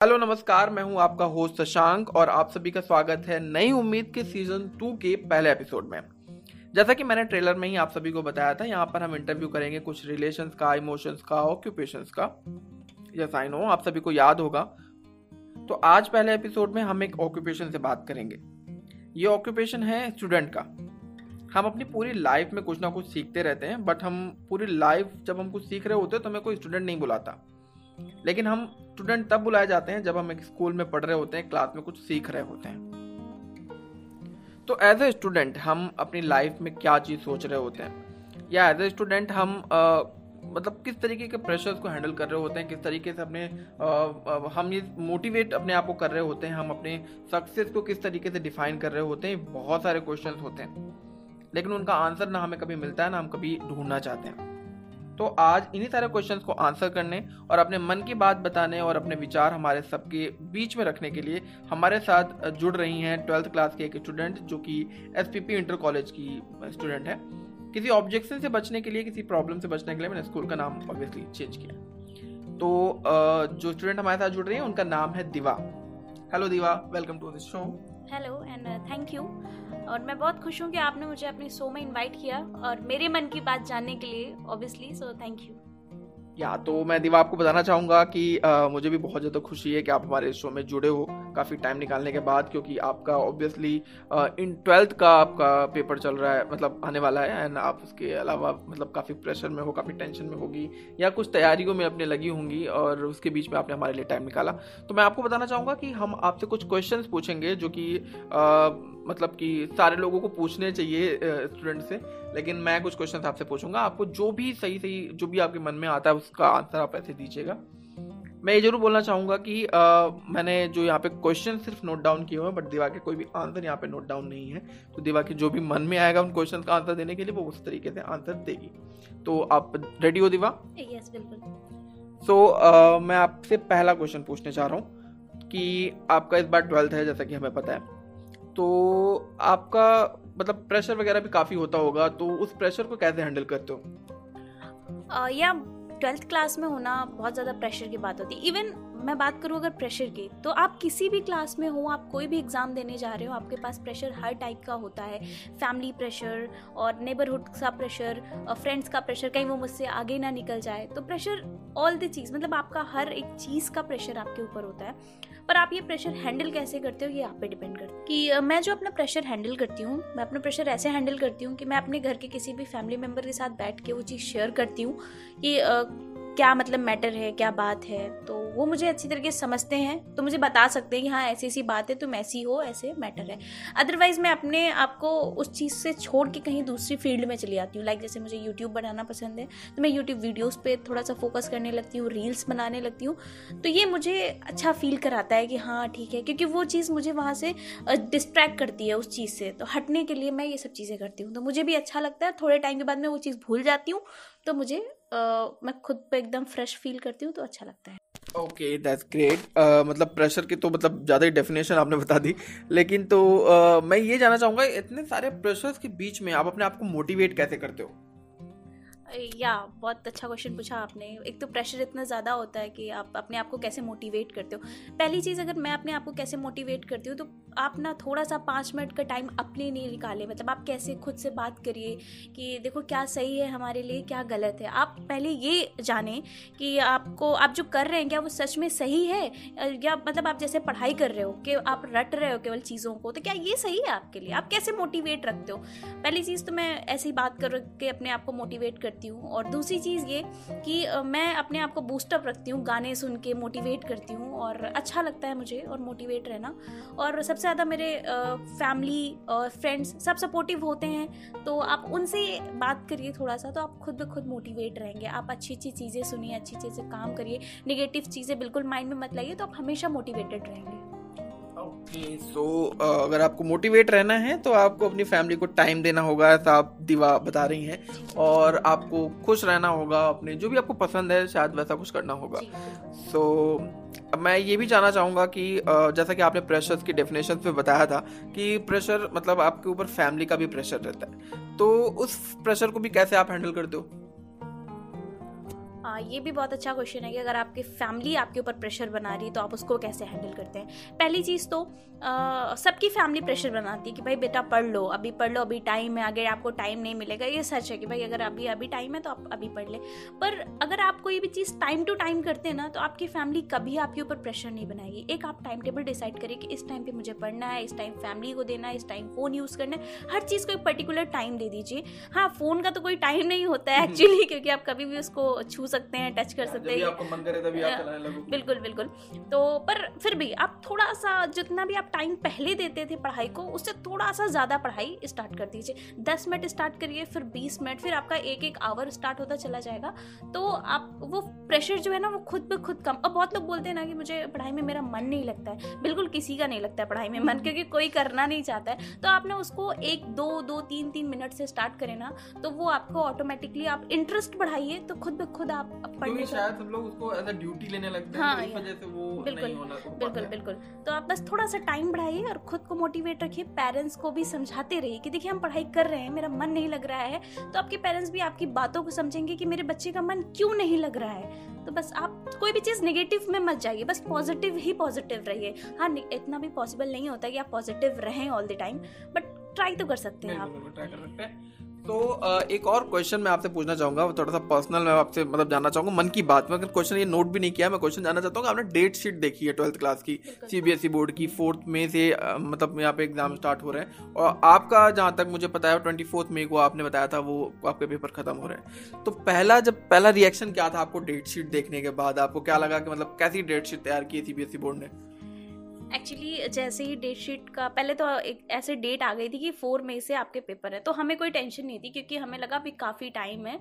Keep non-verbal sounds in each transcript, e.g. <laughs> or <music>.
Hello, नमस्कार, मैं हूँ आपका होस्ट शशांक और आप सभी का स्वागत है नई उम्मीद के सीज़न टू के पहले एपिसोड में। जैसा कि मैंने ट्रेलर में ही आप सभी को बताया था, यहाँ पर हम इंटरव्यू करेंगे कुछ रिलेशंस का इमोशंस का ऑक्यूपेशंस का। यस आई नो आप सभी को याद होगा। तो आज पहले एपिसोड में हम एक ऑक्यूपेशन से बात करेंगे। ये ऑक्यूपेशन है स्टूडेंट का। हम अपनी पूरी लाइफ में कुछ ना कुछ सीखते रहते हैं बट हम पूरी लाइफ जब हम कुछ सीख रहे होते हैं तो हमें कोई स्टूडेंट नहीं बुलाता। लेकिन हम स्टूडेंट तब बुलाए जाते हैं जब हम एक स्कूल में पढ़ रहे होते हैं क्लास में कुछ सीख रहे होते हैं। तो एज ए स्टूडेंट हम अपनी लाइफ में क्या चीज़ सोच रहे होते हैं? या एज ए स्टूडेंट हम आ, मतलब किस तरीके के प्रेशर्स को हैंडल कर रहे होते हैं? किस तरीके से अपने आ, हम ये मोटिवेट अपने आप को कर रहे होते हैं? हम अपने सक्सेस को किस तरीके से डिफाइन कर रहे होते हैं? बहुत सारे क्वेश्चन होते हैं। लेकिन उनका आंसर ना हमें कभी मिलता है ना हम कभी ढूंढना चाहते हैं। तो आज इन्हीं सारे क्वेश्चंस को आंसर करने और अपने मन की बात बताने और अपने विचार हमारे सबके बीच में रखने के लिए हमारे साथ जुड़ रही हैं ट्वेल्थ क्लास के एक स्टूडेंट जो कि एस इंटर कॉलेज की स्टूडेंट है। किसी ऑब्जेक्शन से बचने के लिए, किसी प्रॉब्लम से बचने के लिए मैंने स्कूल का नाम ऑब्वियसली चेंज किया। तो जो स्टूडेंट हमारे साथ जुड़ रही हैं, उनका नाम है Diva. Hello Diva welcome to this show hello and thank you और मैं बहुत खुश हूँ कि आपने मुझे अपने शो में इनवाइट किया और मेरे मन की बात जानने के लिए ऑब्वियसली सो थैंक यू या तो मैं दिवा आपको बताना चाहूँगा कि आ, मुझे भी बहुत ज़्यादा खुशी है कि आप हमारे शो में जुड़े हो काफ़ी टाइम निकालने के बाद क्योंकि आपका ऑब्वियसली इन ट्वेल्थ का आपका पेपर चल रहा है मतलब आने वाला है एंड आप उसके अलावा मतलब काफ़ी प्रेशर में हो काफ़ी टेंशन में होगी या कुछ तैयारियों में अपने लगी होंगी और उसके बीच में आपने हमारे लिए टाइम निकाला। तो मैं आपको बताना चाहूँगा कि हम आपसे कुछ क्वेश्चन पूछेंगे जो कि मतलब कि सारे लोगों को पूछने चाहिए स्टूडेंट से। लेकिन मैं कुछ क्वेश्चन आपसे पूछूँगा। आपको जो भी सही सही जो भी आपके मन में आता है उसका आंसर आप ऐसे दीजिएगा। मैं ये ज़रूर बोलना चाहूँगा कि आ, मैंने जो यहाँ पे क्वेश्चन सिर्फ़ नोट डाउन किए हुए हैं बट दिवा के कोई भी आंसर यहाँ पे नोट डाउन नहीं है। तो दिवा के जो भी मन में आएगा उन क्वेश्चन का आंसर देने के लिए वो उस तरीके से आंसर देगी। तो आप रेडी हो दिवा? यस बिल्कुल। सो मैं आपसे पहला क्वेश्चन पूछने चाह रहा हूँ कि आपका इस बार ट्वेल्थ है जैसा कि हमें पता है। तो आपका मतलब प्रेशर वगैरह भी काफ़ी होता होगा तो उस प्रेशर को कैसे हैंडल करते हो? या ट्वेल्थ क्लास में होना बहुत ज़्यादा प्रेशर की बात होती है। इवन मैं बात करूँ अगर प्रेशर की तो आप किसी भी क्लास में हो, आप कोई भी एग्ज़ाम देने जा रहे हो, आपके पास प्रेशर हर टाइप का होता है। फैमिली प्रेशर और नेबरहुड का प्रेशर फ्रेंड्स का प्रेशर कहीं वो मुझसे आगे ना निकल जाए तो प्रेशर ऑल द चीज़ मतलब आपका हर एक चीज़ का प्रेशर आपके ऊपर होता है। पर आप ये प्रेशर हैंडल कैसे करते हो, ये आप पे डिपेंड करता है। कि मैं जो अपना प्रेशर हैंडल करती हूँ, मैं अपना प्रेशर ऐसे हैंडल करती हूँ कि मैं अपने घर के किसी भी फैमिली मेंबर के साथ बैठ के वो चीज़ शेयर करती हूँ कि क्या मतलब मैटर है, क्या बात है? तो वो मुझे अच्छी तरीके से समझते हैं। तो मुझे बता सकते हैं कि हाँ ऐसी ऐसी बात है, तुम ऐसी हो, ऐसे मैटर है। अदरवाइज़ मैं अपने आप को उस चीज़ से छोड़ के कहीं दूसरी फ़ील्ड में चली जाती हूँ। लाइक जैसे मुझे यूट्यूब बनाना पसंद है तो मैं यूट्यूब वीडियोज़ पर थोड़ा सा फोकस करने लगती हूँ रील्स बनाने लगती हूँ। तो ये मुझे अच्छा फील कराता है कि हाँ ठीक है, क्योंकि वो चीज़ मुझे वहाँ से डिस्ट्रैक्ट करती है उस चीज़ से। तो हटने के लिए मैं ये सब चीज़ें करती हूँ। तो मुझे भी अच्छा लगता है, थोड़े टाइम के बाद मैं वो चीज़ भूल जाती हूँ तो मुझे uh, मैं खुद पे एकदम फ्रेश फील करती हूँ तो अच्छा लगता है। ओके दैट्स ग्रेट मतलब प्रेशर की तो मतलब ज़्यादा ही डेफिनेशन आपने बता दी। लेकिन तो uh, मैं ये जानना चाहूँगा इतने सारे प्रेशर्स के बीच में आप अपने आप को मोटिवेट कैसे करते हो? या, बहुत अच्छा क्वेश्चन पूछा आपने। एक तो प्रेशर इतना ज़्यादा होता है कि आप अपने आप को कैसे मोटिवेट करते हो। पहली चीज़ अगर मैं अपने आप को कैसे मोटिवेट करती हूँ तो आप ना थोड़ा सा पाँच मिनट का टाइम अपने लिए निकालें। मतलब आप कैसे खुद से बात करिए कि देखो क्या सही है हमारे लिए, क्या गलत है। आप पहले ये जानें कि आपको, आप जो कर रहे हैं, क्या वो सच में सही है? या मतलब आप जैसे पढ़ाई कर रहे हो कि आप रट रहे हो केवल चीज़ों को तो क्या ये सही है आपके लिए? आप कैसे मोटिवेट रखते हो? पहली चीज़ तो मैं ऐसी बात कर के अपने आप को मोटिवेट करती करती हूँ। और दूसरी चीज़ ये कि मैं अपने आप को बूस्टअप रखती हूँ, गाने सुन के मोटिवेट करती हूँ और अच्छा लगता है मुझे और मोटिवेट रहना। और सबसे ज़्यादा मेरे फैमिली और फ्रेंड्स सब सपोर्टिव होते हैं। तो आप उनसे बात करिए थोड़ा सा तो आप खुद ब खुद मोटिवेट रहेंगे। आप अच्छी अच्छी चीज़ें सुनिए अच्छी चीज़ें काम करिए। निगेटिव चीज़ें बिल्कुल माइंड में मत लाइए तो आप हमेशा मोटिवेटेड रहेंगे। ओके सो अगर आपको मोटिवेट रहना है तो आपको अपनी फैमिली को टाइम देना होगा ऐसा आप दिवा बता रही हैं। और आपको खुश रहना होगा अपने जो भी आपको पसंद है शायद वैसा कुछ करना होगा। सो so, मैं ये भी जानना चाहूँगा कि जैसा कि आपने प्रेशर की डेफिनेशन पे बताया था कि प्रेशर मतलब आपके ऊपर फैमिली का भी प्रेशर रहता है। तो उस प्रेशर को भी कैसे आप हैंडल करते हो? आ, ये भी बहुत अच्छा क्वेश्चन है कि अगर आपकी फैमिली आपके ऊपर प्रेशर बना रही है तो आप उसको कैसे हैंडल करते हैं? पहली चीज़ तो सबकी फैमिली प्रेशर बनाती है कि भाई बेटा पढ़ लो अभी पढ़ लो अभी टाइम है अगर आपको टाइम नहीं मिलेगा ये सच है कि भाई अगर अभी अभी टाइम है तो आप अभी पढ़ लें। पर अगर आप कोई भी चीज़ टाइम टू टाइम करते हैं ना तो आपकी फैमिली कभी आपके ऊपर प्रेशर नहीं बनाएगी। एक आप टाइम टेबल डिसाइड करिए कि इस टाइम पर मुझे पढ़ना है इस टाइम फैमिली को देना है इस टाइम फ़ोन यूज़ करना है हर चीज़ को एक पर्टिकुलर टाइम दे दीजिए। हाँ फ़ोन का तो कोई टाइम नहीं होता है <laughs> एक्चुअली क्योंकि आप कभी भी उसको छू सकते हैं टच कर सकते हैं। आपको मन करे तभी आप चलाने लगो बिल्कुल बिल्कुल। तो पर फिर भी आप थोड़ा सा जितना भी आप टाइम पहले देते थे पढ़ाई को उससे थोड़ा सा ज़्यादा पढ़ाई स्टार्ट कर दीजिए। दस मिनट स्टार्ट करिए फिर बीस मिनट फिर आपका एक एक आवर स्टार्ट होता चला जाएगा। तो आप वो प्रेशर जो है ना वो खुद ब खुद कम। अब बहुत लोग बोलते हैं ना कि मुझे पढ़ाई में मेरा मन नहीं लगता है। बिल्कुल किसी का नहीं लगता है पढ़ाई में मन क्योंकि कोई करना नहीं चाहता है। तो आपने उसको एक दो दो तीन तीन मिनट से स्टार्ट करें ना तो वो आपको ऑटोमेटिकली आप इंटरेस्ट बढ़ाइए तो खुद ब खुद आप पढ़ने शायद सब लोग उसको एज अ ड्यूटी लेने लगते हैं हाँ, तो इस वजह से वो बिल्कुल नहीं होना बिल्कुल बिल्कुल। तो आप बस थोड़ा सा टाइम बढ़ाइए और खुद को मोटिवेट रखिए पेरेंट्स को भी समझाते रहिए कि देखिए हम पढ़ाई कर रहे हैं मेरा मन नहीं लग रहा है तो आपके पेरेंट्स भी आपकी बातों को समझेंगे कि मेरे बच्चे का मन क्यों नहीं लग रहा है। तो बस आप कोई भी चीज़ नेगेटिव में मत जाइए बस पॉजिटिव ही पॉजिटिव रहिए। हाँ इतना भी पॉसिबल नहीं होता कि आप पॉजिटिव रहें all the time but try तो कर सकते हैं आप। ट्राई कर सकते हैं। तो एक और क्वेश्चन मैं आपसे पूछना चाहूँगा थोड़ा सा पर्सनल मैं आपसे मतलब जानना चाहूँगा मन की बात में। अगर क्वेश्चन ये नोट भी नहीं किया मैं क्वेश्चन जानना चाहता हूँ आपने डेट शीट देखी है ट्वेल्थ क्लास की सीबीएसई बोर्ड की फोर्थ मई से मतलब यहाँ पे एग्ज़ाम स्टार्ट हो रहे हैं। और आपका जहाँ तक मुझे पता है ट्वेंटी फोर्थ मई को आपने बताया था वो आपके पेपर खत्म हो रहे हैं। तो पहला जब पहला रिएक्शन क्या था आपको डेट शीट देखने के बाद? आपको क्या लगा कि मतलब कैसी डेट शीट तैयार की है सीबीएसई बोर्ड ने? एक्चुअली जैसे ही डेट शीट का पहले तो एक ऐसे डेट आ गई थी कि फोर मई से आपके पेपर है। तो हमें कोई टेंशन नहीं थी क्योंकि हमें लगा अभी काफ़ी टाइम है।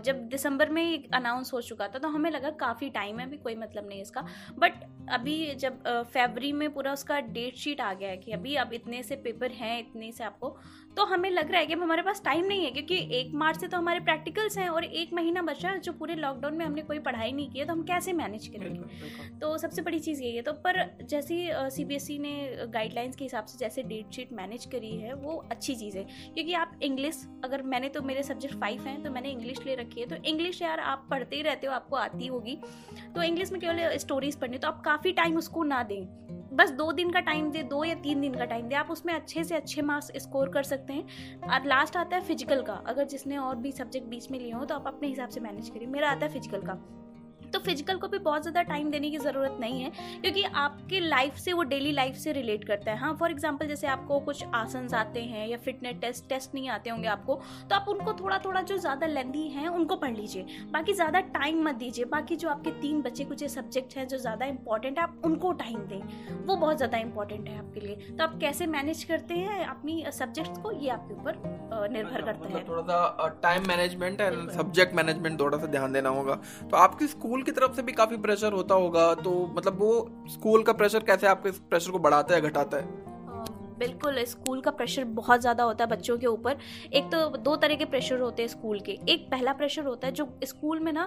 जब दिसंबर में ही अनाउंस हो चुका था तो हमें लगा काफ़ी टाइम है अभी कोई मतलब नहीं इसका। बट अभी जब फेबरी में पूरा उसका डेट शीट आ गया है कि अभी अब इतने से पेपर हैं इतने से आपको तो हमें लग रहा है कि अब हमारे पास टाइम नहीं है क्योंकि एक मार्च से तो हमारे प्रैक्टिकल्स हैं और एक महीना बचा है जो पूरे लॉकडाउन में हमने कोई पढ़ाई नहीं की है तो हम कैसे मैनेज करेंगे? तो सबसे बड़ी चीज़ यही है। तो पर जैसे सी ई ने गाइडलाइंस के हिसाब से जैसे डेट शीट मैनेज करी है, वो अच्छी चीज़ है। क्योंकि आप इंग्लिश अगर मैंने तो मेरे सब्जेक्ट फाइव हैं तो मैंने इंग्लिश ले रखी है तो इंग्लिश यार आप पढ़ते ही रहते हो, आपको आती होगी। तो इंग्लिश में केवल स्टोरीज पढ़नी तो आप काफ़ी टाइम उसको ना दें। बस दो दिन का टाइम दे, दो या तीन दिन का टाइम दे, आप उसमें अच्छे से अच्छे मार्क्स स्कोर कर सकते हैं। और लास्ट आता है फ़िज़िकल का, अगर जिसने और भी सब्जेक्ट बीच में लिए हो तो आप अपने हिसाब से मैनेज करिए। मेरा आता है फ़िज़िकल का। तो फ़िज़िकल को भी बहुत ज़्यादा टाइम देने की ज़रूरत नहीं है क्योंकि आपके लाइफ से वो डेली लाइफ से रिलेट करता है। हाँ फॉर एग्ज़ाम्पल जैसे आपको कुछ आसन आते हैं या फिटनेस टेस्ट टेस्ट नहीं आते होंगे आपको तो आप उनको थोड़ा थोड़ा जो ज़्यादा लेंदी हैं उनको पढ़ लीजिए। बाकी ज़्यादा टाइम मत दीजिए। बाकी जो आपके तीन बच्चे कुछ सब्जेक्ट हैं जो ज़्यादा इंपॉर्टेंट है आप उनको टाइम दें। वो बहुत ज़्यादा इंपॉर्टेंट है आपके लिए। तो आप कैसे मैनेज करते हैं अपनी सब्जेक्ट्स को ये आपके ऊपर निर्भर करते हैं। थोड़ा सा time management and subject management थोड़ा सा ध्यान देना होगा। तो आपके स्कूल स्कूल की तरफ़ से भी काफ़ी प्रेशर होता होगा तो मतलब वो स्कूल का प्रेशर कैसे आपके प्रेशर को बढ़ाता है, घटाता है? बिल्कुल, स्कूल का प्रेशर बहुत ज़्यादा होता है बच्चों के ऊपर। एक तो दो तरह के प्रेशर होते हैं स्कूल के। एक पहला प्रेशर होता है जो स्कूल में ना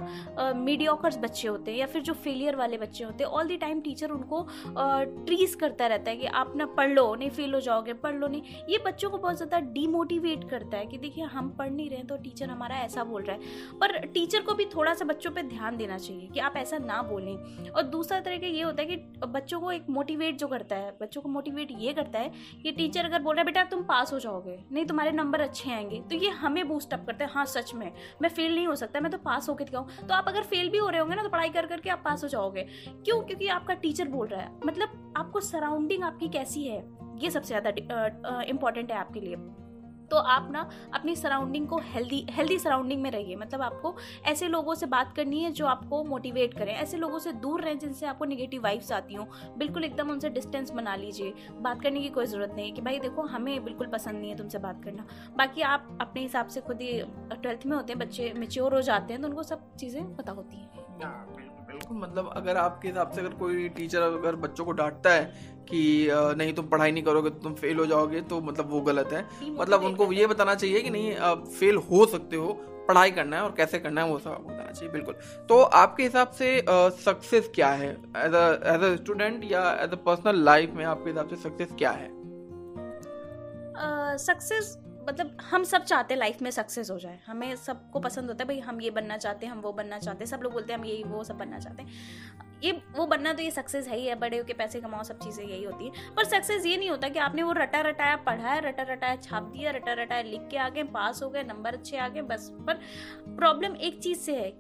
मीडियोकर्स बच्चे होते हैं या फिर जो फेलियर वाले बच्चे होते हैं ऑल दी टाइम टीचर उनको ट्रीज करता रहता है कि आप ना पढ़ लो, नहीं फेल हो जाओगे, पढ़ लो नहीं। ये बच्चों को बहुत ज़्यादा डीमोटिवेट करता है कि देखिए, हम पढ़ नहीं रहे तो टीचर हमारा ऐसा बोल रहा है। पर टीचर को भी थोड़ा सा बच्चों पर ध्यान देना चाहिए कि आप ऐसा ना बोलें। और दूसरा तरीका ये होता है कि बच्चों को एक मोटिवेट जो करता है, बच्चों को मोटिवेट ये करता है कि टीचर अगर बोल रहा है, बेटा, तुम पास हो जाओगे, नहीं, तुम्हारे नंबर अच्छे आएँगे। तो ये हमें बूस्टअप करते हैं। हाँ सच में, मैं फेल नहीं हो सकता, मैं तो पास होकर दिखाऊँ। तो आप अगर फेल भी हो रहे होंगे ना तो पढ़ाई कर, करके आप पास हो जाओगे। क्यों? क्योंकि आपका टीचर बोल रहा है। मतलब आपको सराउंडिंग आपकी कैसी है, ये सबसे ज़्यादा इंपॉर्टेंट है आपके लिए। तो आप ना अपनी सराउंडिंग को हेल्दी हेल्दी सराउंडिंग में रहिए। मतलब आपको ऐसे लोगों से बात करनी है जो आपको मोटिवेट करें। ऐसे लोगों से दूर रहें जिनसे आपको निगेटिव वाइब्स आती हों। बिल्कुल एकदम उनसे डिस्टेंस बना लीजिए। बात करने की कोई ज़रूरत नहीं है कि भाई देखो हमें बिल्कुल पसंद नहीं है तुमसे बात करना। बाकी आप अपने हिसाब से खुद ही ट्वेल्थ में होते हैं बच्चे मेच्योर हो जाते हैं तो उनको सब चीज़ें पता होती हैं। हाँ, बिल्कुल मतलब अगर आपके हिसाब से अगर कोई टीचर अगर बच्चों को डांटता है कि नहीं तुम पढ़ाई नहीं करोगे तो तुम फेल हो जाओगे तो मतलब वो गलत है। मतलब उनको ये बताना चाहिए कि नहीं आप फेल हो सकते हो पढ़ाई करना है और कैसे करना है वो सब आपको बताना चाहिए बिल्कुल। तो आपके हिसाब से सक्सेस क्या है? एज एज अ स्टूडेंट या एज अ पर्सनल लाइफ में आपके हिसाब से सक्सेस क्या है? सक्सेस मतलब हम सब चाहते हैं लाइफ में सक्सेस हो जाए। हमें सबको पसंद होता है भाई हम ये बनना चाहते हैं हम वो बनना चाहते हैं। सब लोग बोलते हैं हम यही वो सब बनना चाहते हैं। ये वो बनना तो ये सक्सेस है ही है बड़े होकर पैसे कमाओ सब चीज़ें यही होती है। पर सक्सेस ये नहीं होता कि आपने वो रटा रटाया पढ़ा है रटा रटाया छाप दिया रटा रटाया लिख के आ गए पास हो गए नंबर अच्छे आ गए बस। पर प्रॉब्लम एक चीज़ से है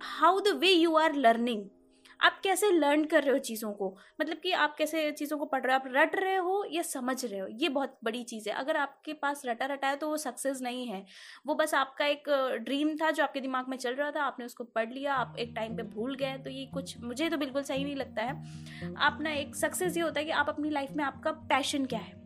how the way you are learning आप कैसे लर्न कर रहे हो चीज़ों को? मतलब कि आप कैसे चीज़ों को पढ़ रहे हो? आप रट रहे हो या समझ रहे हो? ये बहुत बड़ी चीज़ है। अगर आपके पास रटा रटा है तो वो सक्सेस नहीं है। वो बस आपका एक ड्रीम था जो आपके दिमाग में चल रहा था, आपने उसको पढ़ लिया, आप एक टाइम पर भूल गए तो ये कुछ मुझे तो बिल्कुल सही नहीं लगता है। आप ना एक सक्सेस ये होता है कि आप अपनी लाइफ में आपका पैशन क्या है?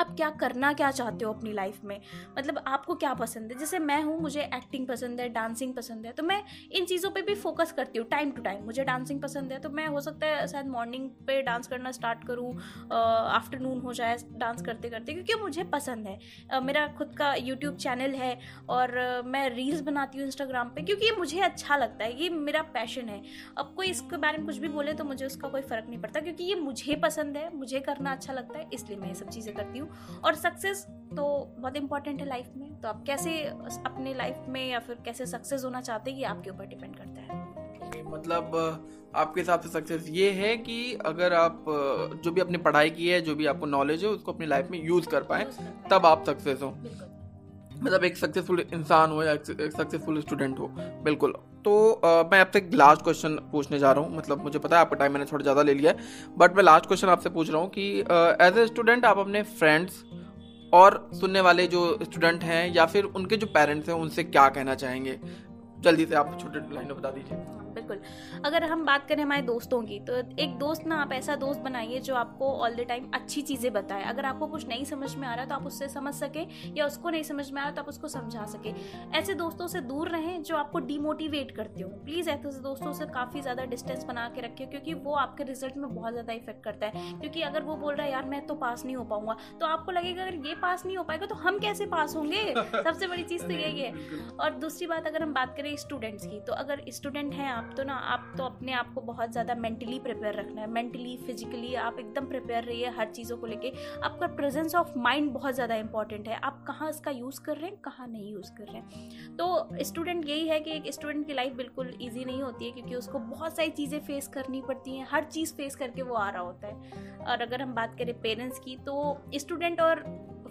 आप क्या करना क्या चाहते हो अपनी लाइफ में? मतलब आपको क्या पसंद है? जैसे मैं हूँ मुझे एक्टिंग पसंद है डांसिंग पसंद है तो मैं इन चीज़ों पे भी फोकस करती हूँ टाइम टू टाइम मुझे डांसिंग पसंद है तो मैं हो सकता है शायद मॉर्निंग पे डांस करना स्टार्ट करूँ आफ्टरनून हो जाए डांस करते करते क्योंकि मुझे पसंद है। uh, मेरा खुद का यूट्यूब चैनल है और uh, मैं रील्स बनाती हूँ इंस्टाग्राम पर क्योंकि ये मुझे अच्छा लगता है ये मेरा पैशन है। अब कोई इसके बारे में कुछ भी बोले तो मुझे उसका कोई फ़र्क नहीं पड़ता क्योंकि ये मुझे पसंद है मुझे करना अच्छा लगता है इसलिए मैं ये सब चीज़ें करती हूँ। हूँ। और सक्सेस तो बहुत इंपॉर्टेंट है लाइफ में। तो आप कैसे अपने लाइफ में या फिर कैसे सक्सेस होना चाहते हैं ये आपके ऊपर डिपेंड करता है। मतलब आपके हिसाब से सक्सेस ये है कि अगर आप जो भी अपनी पढ़ाई की है जो भी आपको नॉलेज है उसको अपनी लाइफ में यूज़ कर पाए तब आप सक्सेस हो। मतलब एक सक्सेसफुल इंसान हो या एक सक्सेसफुल स्टूडेंट हो। बिल्कुल। तो आ, मैं आपसे एक लास्ट क्वेश्चन पूछने जा रहा हूँ। मतलब मुझे पता है आपका टाइम मैंने थोड़ा ज़्यादा ले लिया है। बट मैं लास्ट क्वेश्चन आपसे पूछ रहा हूँ कि एज ए स्टूडेंट आप अपने फ्रेंड्स और सुनने वाले जो स्टूडेंट हैं या फिर उनके जो पेरेंट्स हैं उनसे क्या कहना चाहेंगे? जल्दी से आप छोटे लाइन में बता दीजिए। बिल्कुल। अगर हम बात करें हमारे दोस्तों की तो एक दोस्त ना आप ऐसा दोस्त बनाइए जो आपको ऑल द टाइम अच्छी चीज़ें बताए। अगर आपको कुछ नहीं समझ में आ रहा तो आप उससे समझ सके या उसको नहीं समझ में आ रहा तो आप उसको समझा सके। ऐसे दोस्तों से दूर रहें जो आपको डिमोटिवेट करते हो। प्लीज़ ऐसे दोस्तों से काफ़ी ज़्यादा डिस्टेंस बना के रखें क्योंकि वो आपके रिज़ल्ट में बहुत ज़्यादा इफ़ेक्ट करता है। क्योंकि अगर वो बोल रहा है यार मैं तो पास नहीं हो पाऊँगा। तो आपको लगेगा अगर ये पास नहीं हो पाएगा तो हम कैसे पास होंगे? <laughs> सबसे बड़ी चीज़ तो यही है। और दूसरी बात अगर हम बात करें स्टूडेंट्स की तो अगर स्टूडेंट हैं आप तो ना, आप तो अपने आप को बहुत ज़्यादा मेंटली प्रिपेयर रखना है। मेंटली फिजिकली आप एकदम प्रिपेयर रहिए हर चीज़ों को लेके। आपका प्रेजेंस ऑफ़ माइंड बहुत ज़्यादा इंपॉर्टेंट है। आप कहाँ इसका यूज़ कर रहे हैं, कहाँ नहीं यूज़ कर रहे हैं। तो स्टूडेंट यही है कि एक स्टूडेंट की लाइफ बिल्कुल ईजी नहीं होती है, क्योंकि उसको बहुत सारी चीज़ें फेस करनी पड़ती हैं। हर चीज़ फेस करके वो आ रहा होता है। और अगर हम बात करें पेरेंट्स की तो स्टूडेंट और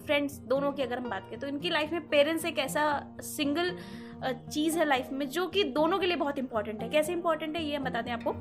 फ्रेंड्स दोनों की अगर हम बात करें तो इनकी लाइफ में पेरेंट्स एक ऐसा सिंगल चीज़ है लाइफ में जो कि दोनों के लिए बहुत इंपॉर्टेंट है। कैसे इंपॉर्टेंट है ये हम बताते हैं आपको।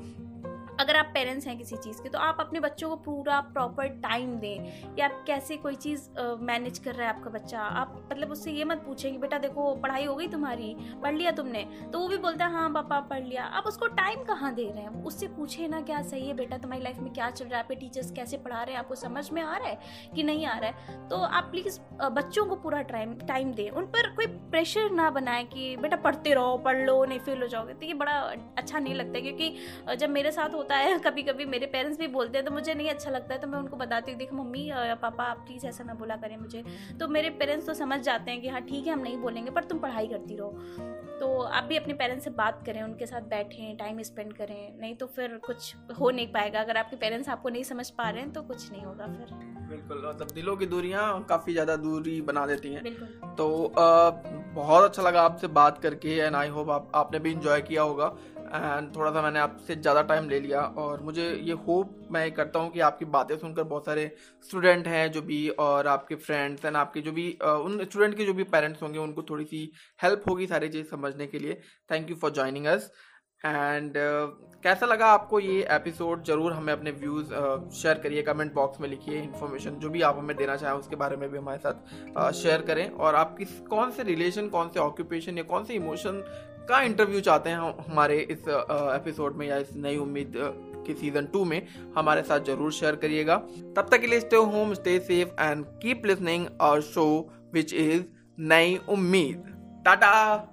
अगर आप पेरेंट्स हैं किसी चीज़ के तो आप अपने बच्चों को पूरा प्रॉपर टाइम दें। या आप कैसे कोई चीज़ मैनेज कर रहा है आपका बच्चा। आप मतलब उससे ये मत पूछें कि, बेटा देखो, पढ़ाई हो गई तुम्हारी, पढ़ लिया तुमने? तो वो भी बोलता है हाँ पापा, पढ़ लिया। आप उसको टाइम कहाँ दे रहे हैं? उससे पूछे ना क्या सही है, बेटा, तुम्हारी लाइफ में क्या चल रहा है? आपके टीचर्स कैसे पढ़ा रहे हैं? आपको समझ में आ रहा है कि नहीं आ रहा है? तो आप प्लीज़ बच्चों को पूरा टाइम टाइम दें। उन पर कोई प्रेशर ना बनाए कि, बेटा, पढ़ते रहो, पढ़ लो, नहीं फेल हो जाओगे। तो ये बड़ा अच्छा नहीं लगता क्योंकि जब मेरे साथ होता है कभी कभी मेरे पेरेंट्स भी बोलते हैं तो मुझे नहीं अच्छा लगता है तो मैं उनको बताती हूँ देखो मम्मी या पापा आप प्लीज़ ऐसा ना बोला करें मुझे। तो मेरे पेरेंट्स तो समझ जाते हैं कि हाँ ठीक है हम नहीं बोलेंगे पर तुम पढ़ाई करती रहो। तो आप भी अपने पेरेंट्स से बात करें उनके साथ बैठें टाइम स्पेंड करें नहीं तो फिर कुछ हो नहीं पाएगा। अगर आपके पेरेंट्स आपको नहीं समझ पा रहे हैं तो कुछ नहीं होगा फिर। बिल्कुल मतलब दिलों की दूरियाँ काफ़ी ज़्यादा दूरी बना देती हैं। तो आ, बहुत अच्छा लगा आपसे बात करके एंड आई होप आप आपने भी इंजॉय किया होगा। एंड थोड़ा सा मैंने आपसे ज़्यादा टाइम ले लिया और मुझे ये होप मैं करता हूँ कि आपकी बातें सुनकर बहुत सारे स्टूडेंट हैं जो भी और आपके फ्रेंड्स एंड आपके जो भी उन स्टूडेंट के जो भी पेरेंट्स होंगे, उनको थोड़ी सी हेल्प होगी सारी चीज़ समझने के लिए। Thank you for joining us and कैसा लगा आपको ये एपिसोड ज़रूर हमें अपने व्यूज़ शेयर करिए कमेंट बॉक्स में लिखिए इन्फॉर्मेशन जो भी आप हमें देना चाहें, उसके बारे में भी हमारे साथ शेयर करें। और आप किस, कौन से रिलेशन कौन से ऑक्यूपेशन या कौन से इमोशन का इंटरव्यू चाहते हैं हमारे इस एपिसोड में या इस नई उम्मीद के सीज़न टू में हमारे साथ ज़रूर शेयर करिएगा। तब तक के लिए stay home stay safe and keep listening our show which is नई उम्मीद। टाटा!